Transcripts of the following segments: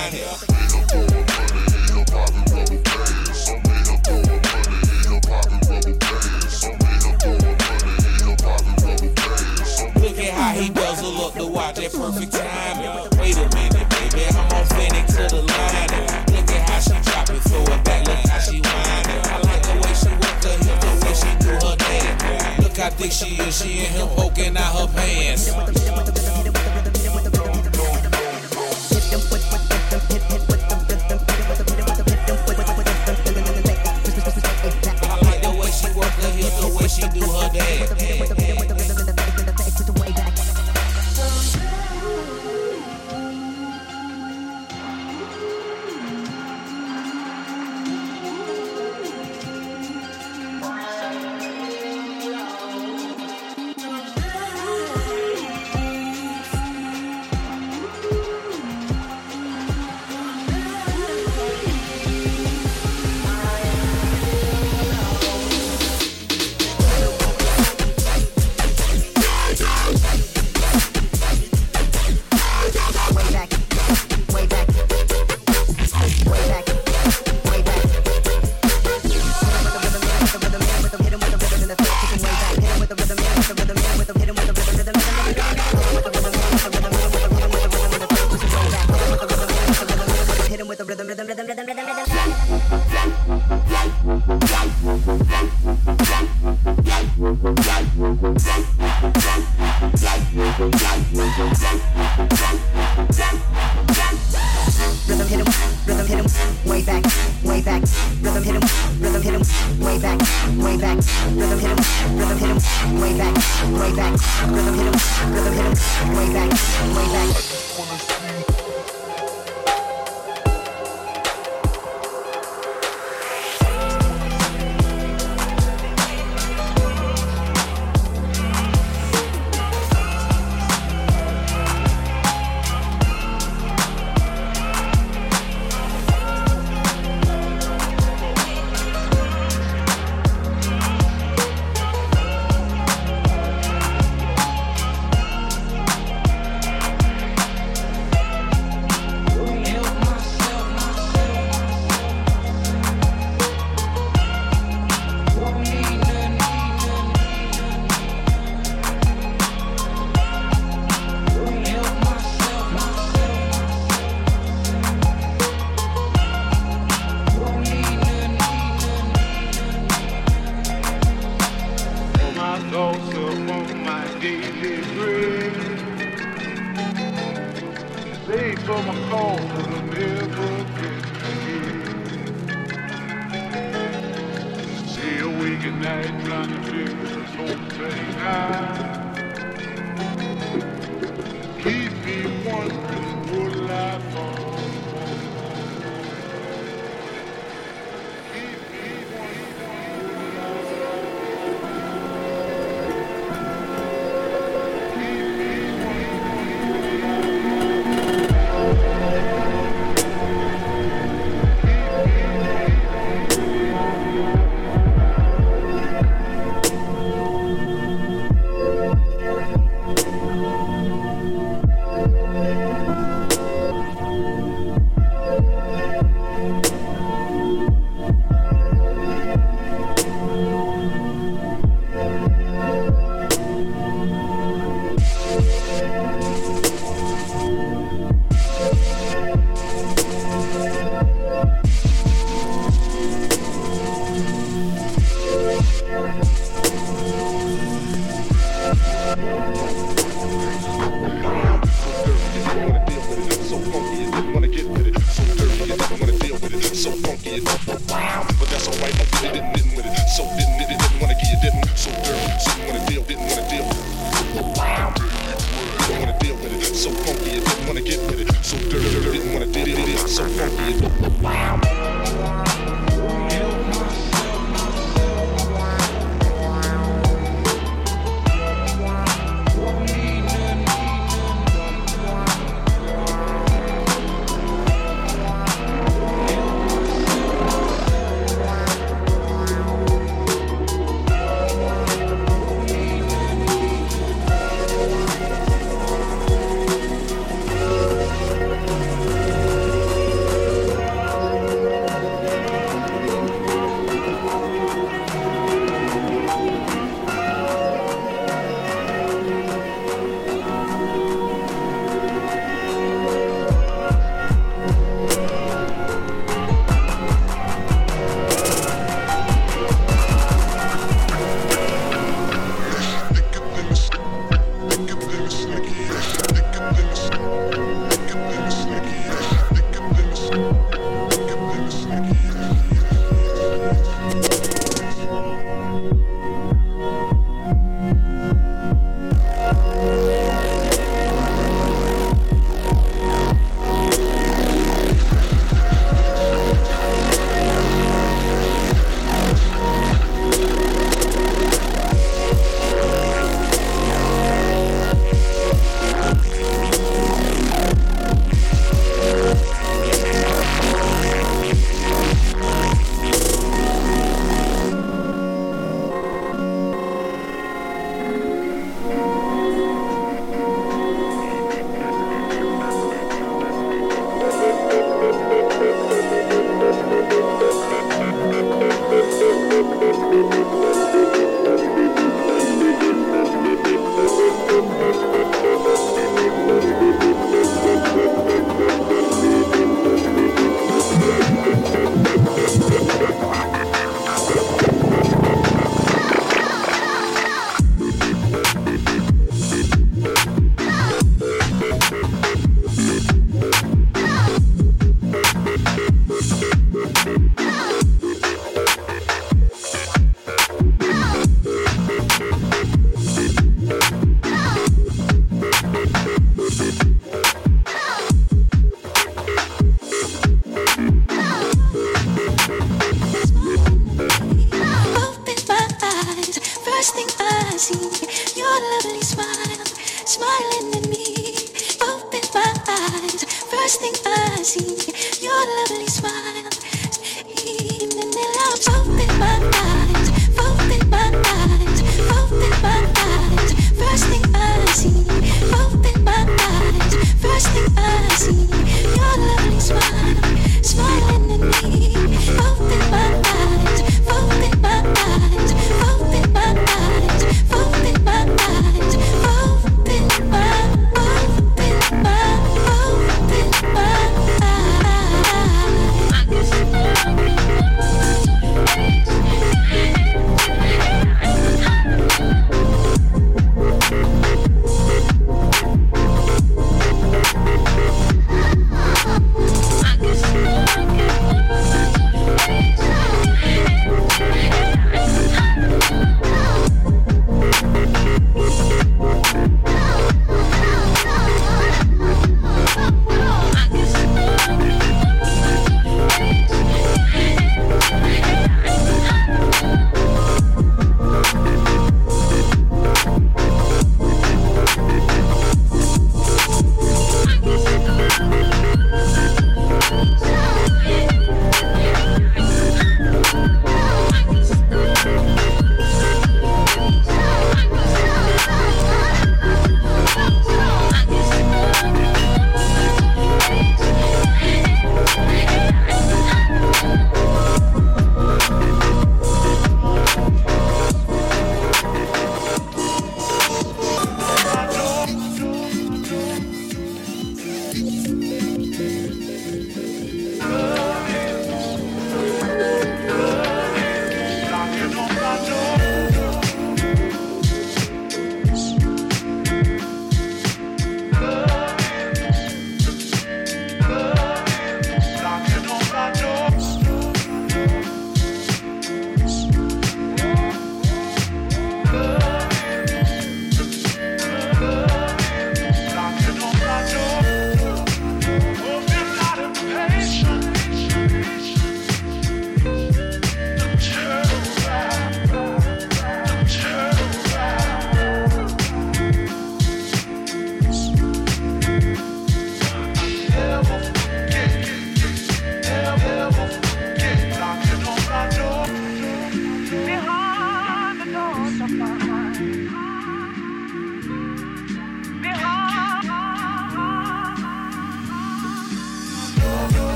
whine it. Look at how he guzzle up the watch at perfect timing. Wait a minute, baby, I'm authentic to the line. Look at how she drop it, throw it back, look how she whine it. I like the way she work the hip, the way she do her dance. Look how thick she is, she in him poking out her pants. She do her dance.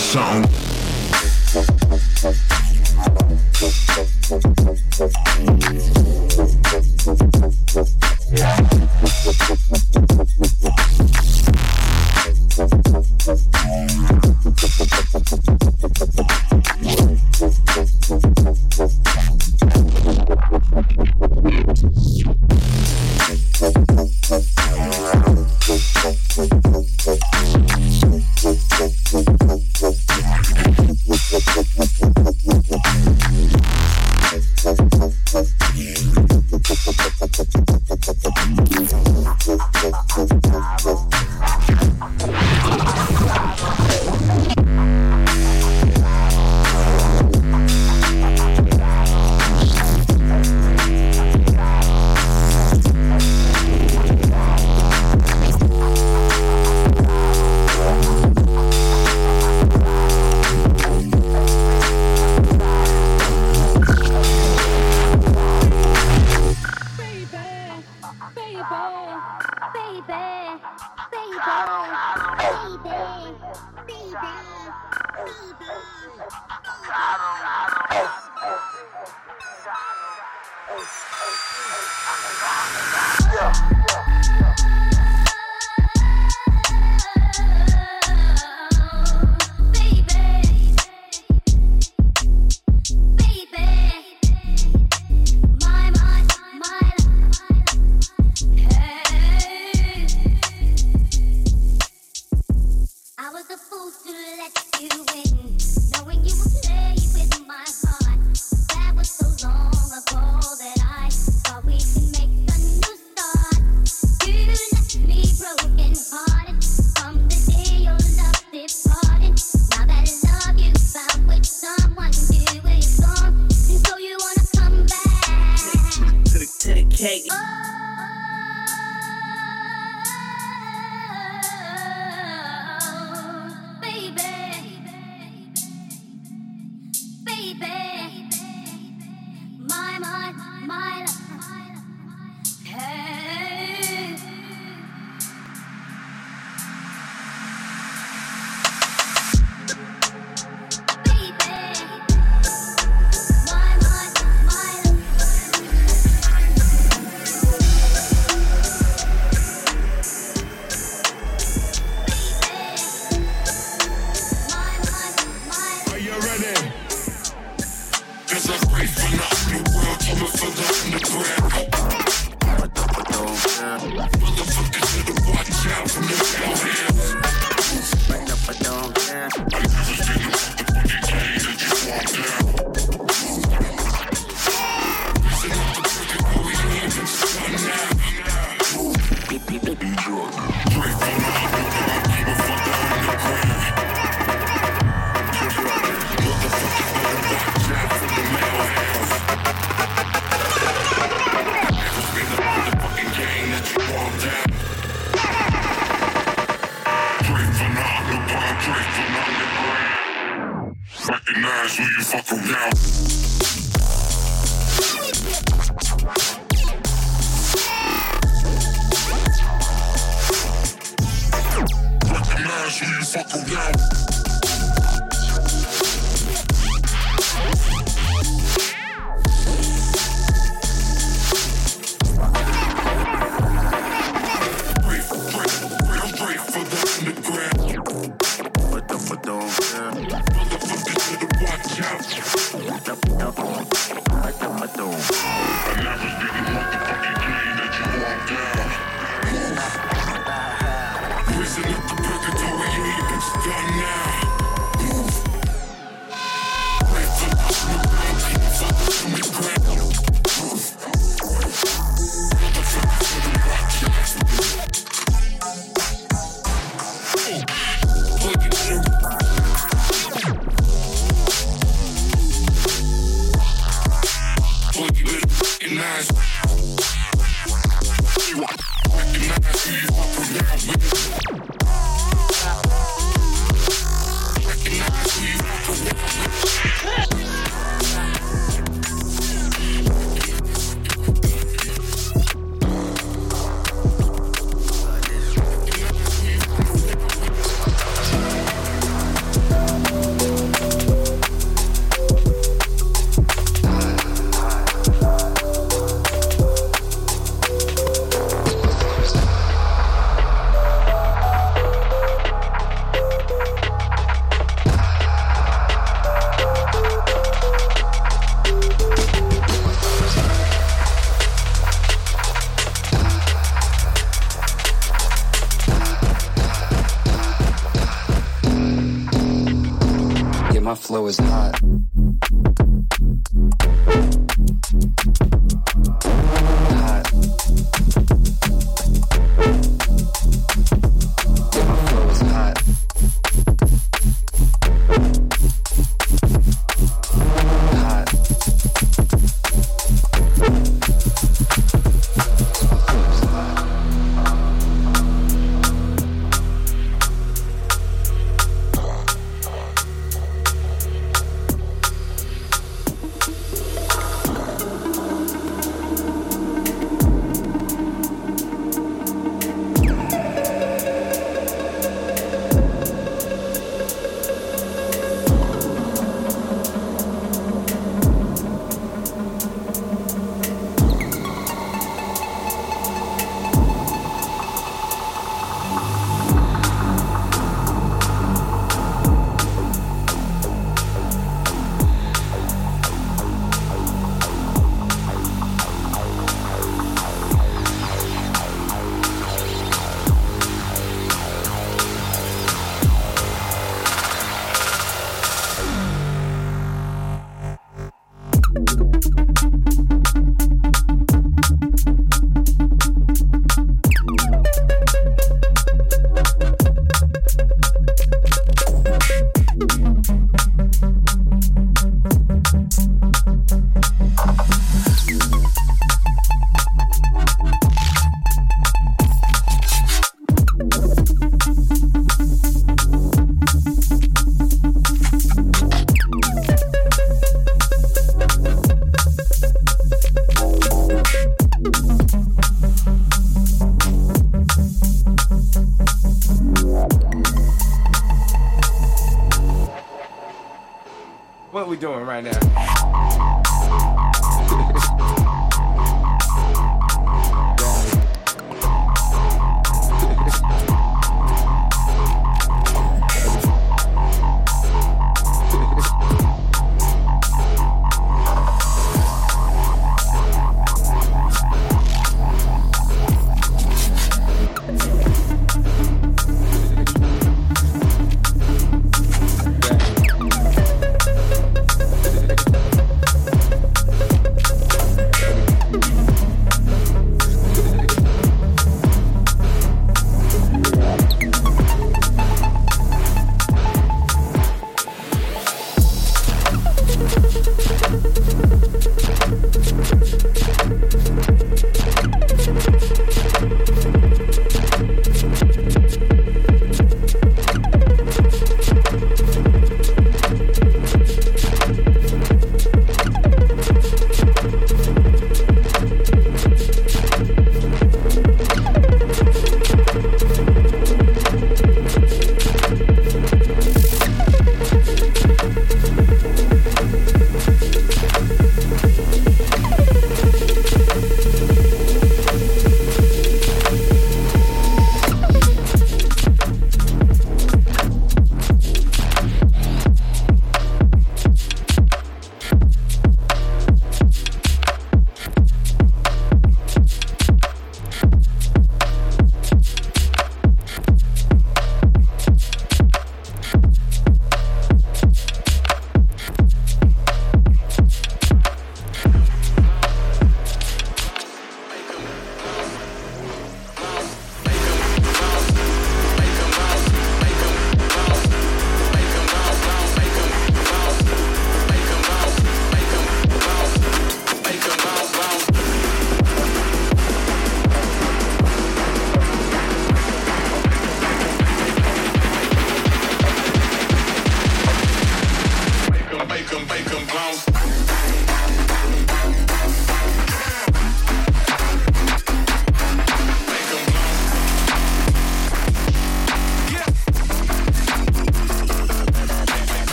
I was What we doing right now?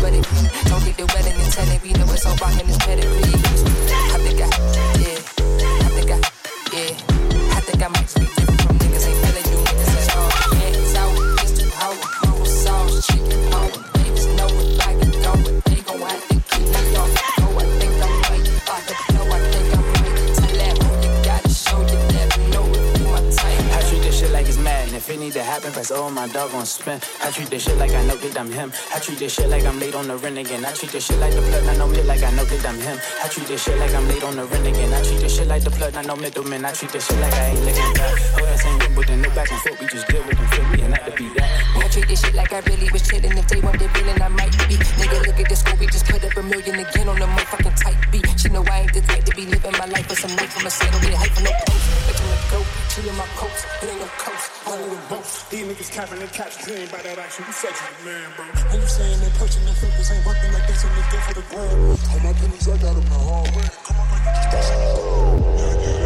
Don't get the wedding and tell it, we know it's all about him, his pedigree. I think I press O, my dog gon' spin. I treat this shit like I know that I'm him. I treat this shit like I'm late on the rent again. I treat this shit like the plug, I know me like I know that I'm him. I treat this shit like I'm late on the rent again. I treat this shit like the plug, I know middleman. I treat this shit like I ain't looking back. Oh, that same with the no back and forth, we just deal with them, feel me, and not to be that. I treat this shit like I really was chillin'. If they want the feeling, I might be. Nigga, look at the score, we just put up a million again on the motherfucking type beat. She know I ain't the type to be living my life for some life. I'ma say, don't get hype for no post. I'm a goat, chillin' my coats. It ain't no I ain't a boat. Niggas capping and catch dream by that action. You such man, bro. And you saying they pushing the flippers ain't working like this and they good for the gram. All my pennies, I got them the hard way. Come on, man, you just bustin'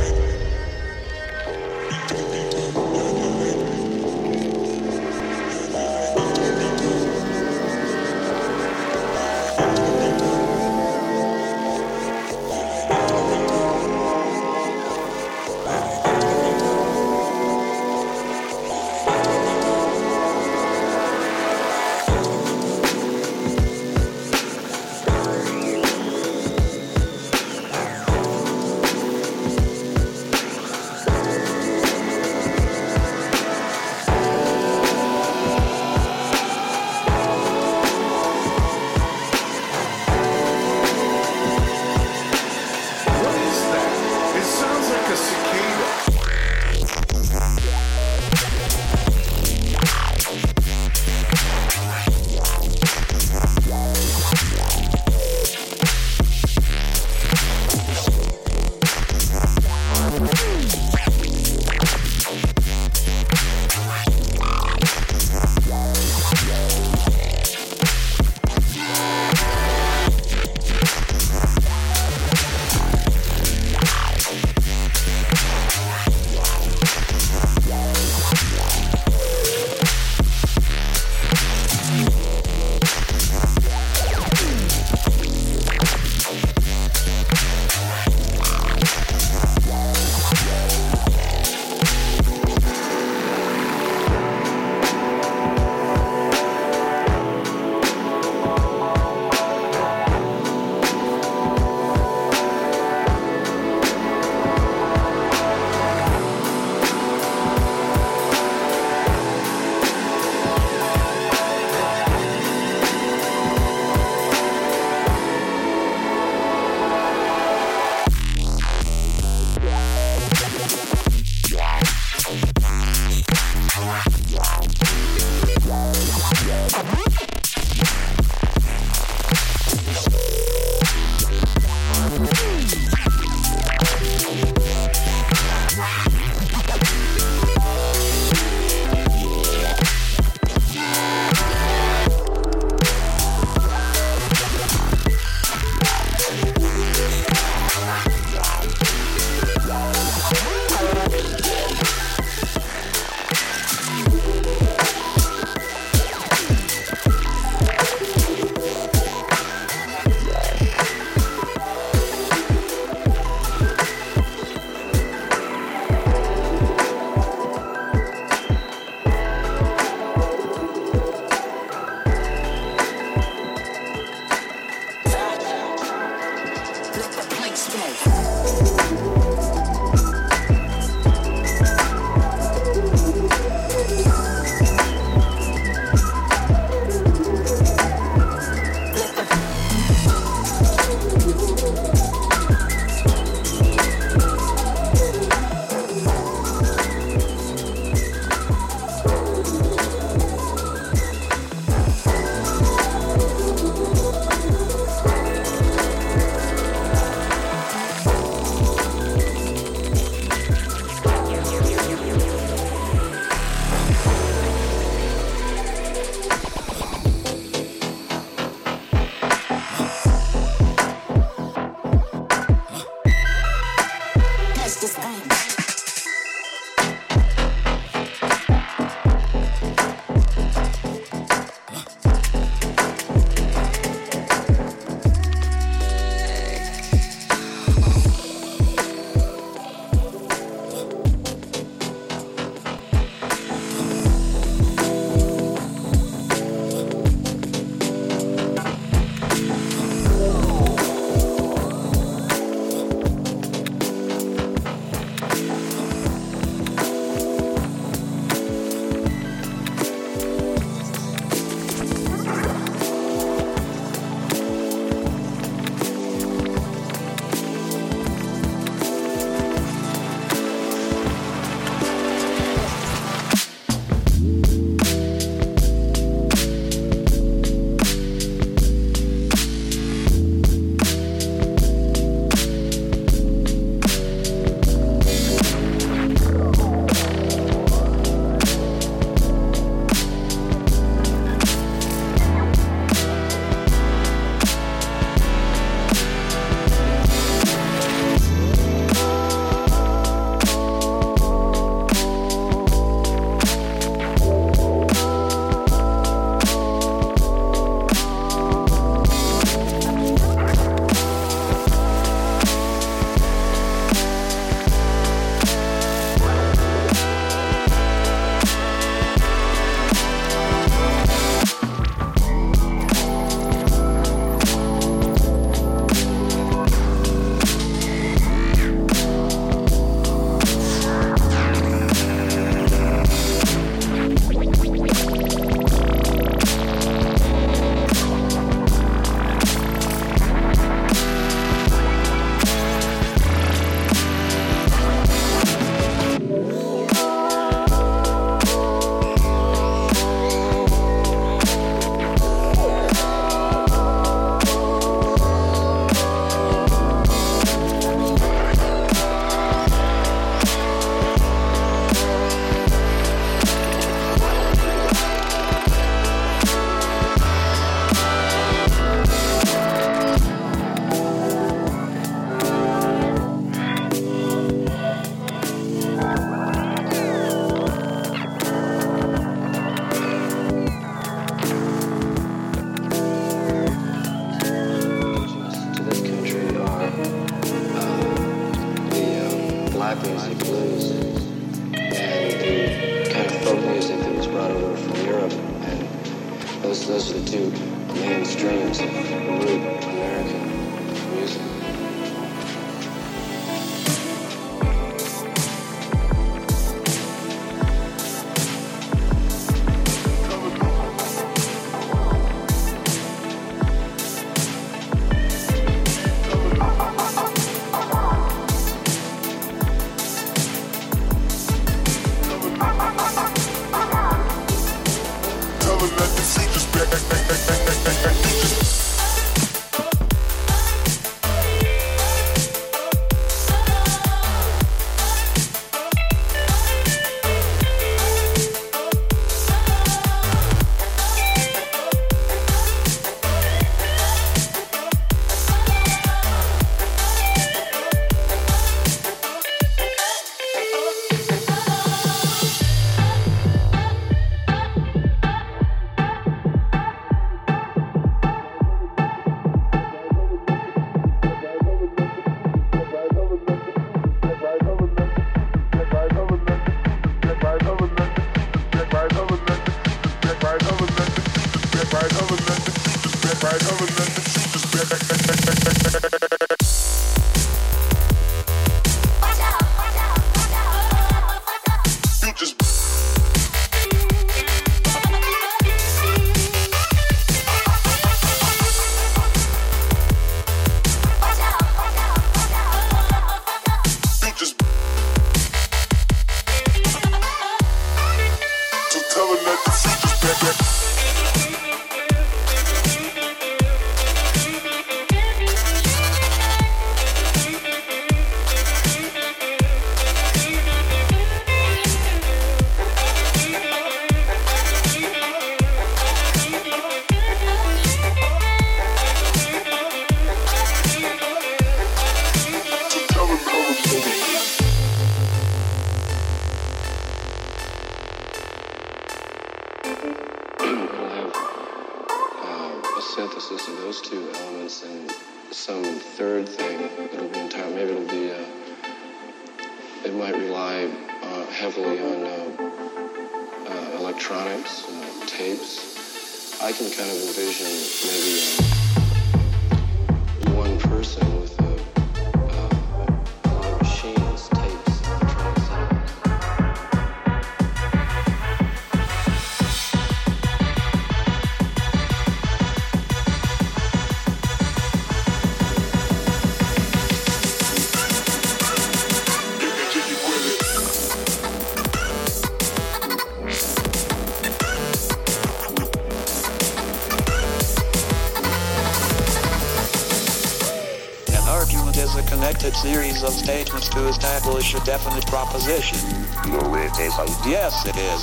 series of statements to establish a definite proposition. No, it isn't. Yes, it is.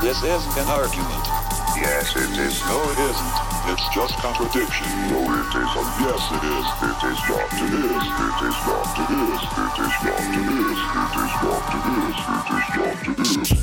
This isn't an argument. Yes, it is. No, it isn't. It's just contradiction. No, it isn't. Yes, it is. It is not. It is. It is not. It is. It is not. It is. It is not. It is. It is not. It is.